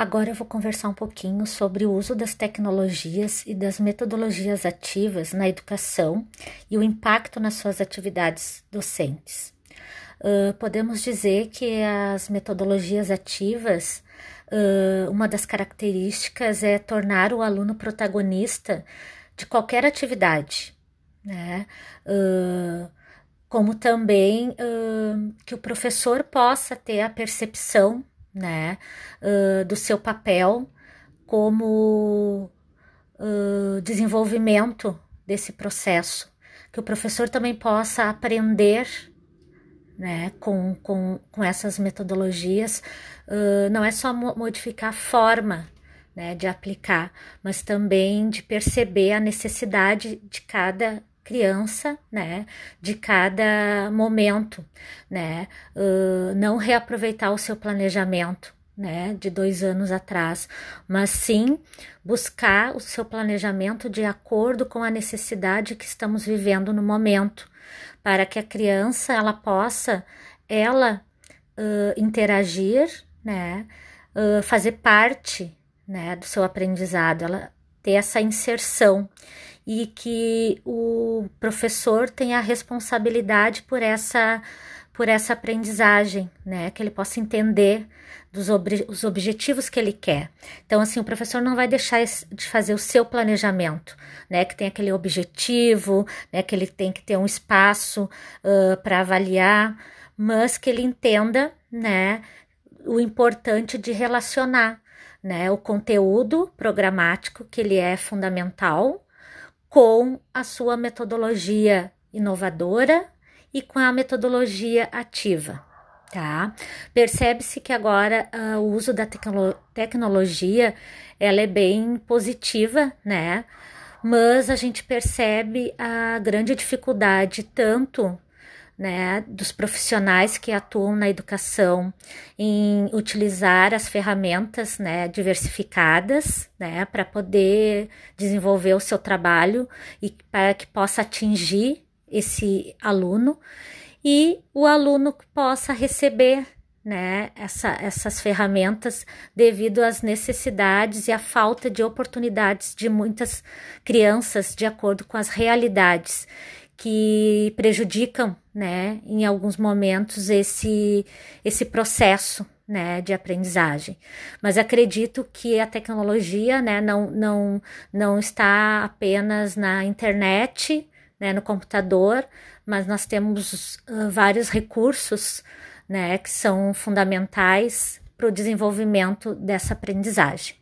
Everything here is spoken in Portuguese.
Agora eu vou conversar um pouquinho sobre o uso das tecnologias e das metodologias ativas na educação e o impacto nas suas atividades docentes. Uh, podemos dizer que as metodologias ativas, uh, uma das características é tornar o aluno protagonista de qualquer atividade, né? Uh, como também que o professor possa ter a percepção né, uh, do seu papel como uh, desenvolvimento desse processo, que o professor também possa aprender né, com, com, com essas metodologias, uh, não é só modificar a forma né, de aplicar, mas também de perceber a necessidade de cada criança, né, de cada momento, né, uh, não reaproveitar o seu planejamento, né, de dois anos atrás, mas sim buscar o seu planejamento de acordo com a necessidade que estamos vivendo no momento, para que a criança ela possa ela uh, interagir, né, uh, fazer parte, né, do seu aprendizado, ela ter essa inserção e que o professor tenha a responsabilidade por essa por essa aprendizagem, né, que ele possa entender dos ob os objetivos que ele quer. Então, assim, o professor não vai deixar de fazer o seu planejamento, né, que tem aquele objetivo, né, que ele tem que ter um espaço uh, para avaliar, mas que ele entenda, né, o importante de relacionar, né, o conteúdo programático, que ele é fundamental, com a sua metodologia inovadora e com a metodologia ativa, tá? Percebe-se que agora uh, o uso da tecno tecnologia ela é bem positiva, né? Mas a gente percebe a grande dificuldade tanto né, dos profissionais que atuam na educação em utilizar as ferramentas né, diversificadas né, para poder desenvolver o seu trabalho e para que possa atingir esse aluno e o aluno possa receber né, essa, essas ferramentas devido às necessidades e à falta de oportunidades de muitas crianças de acordo com as realidades que prejudicam, né, em alguns momentos esse esse processo, né, de aprendizagem. Mas acredito que a tecnologia, né, não não não está apenas na internet, né, no computador, mas nós temos uh, vários recursos, né, que são fundamentais para o desenvolvimento dessa aprendizagem.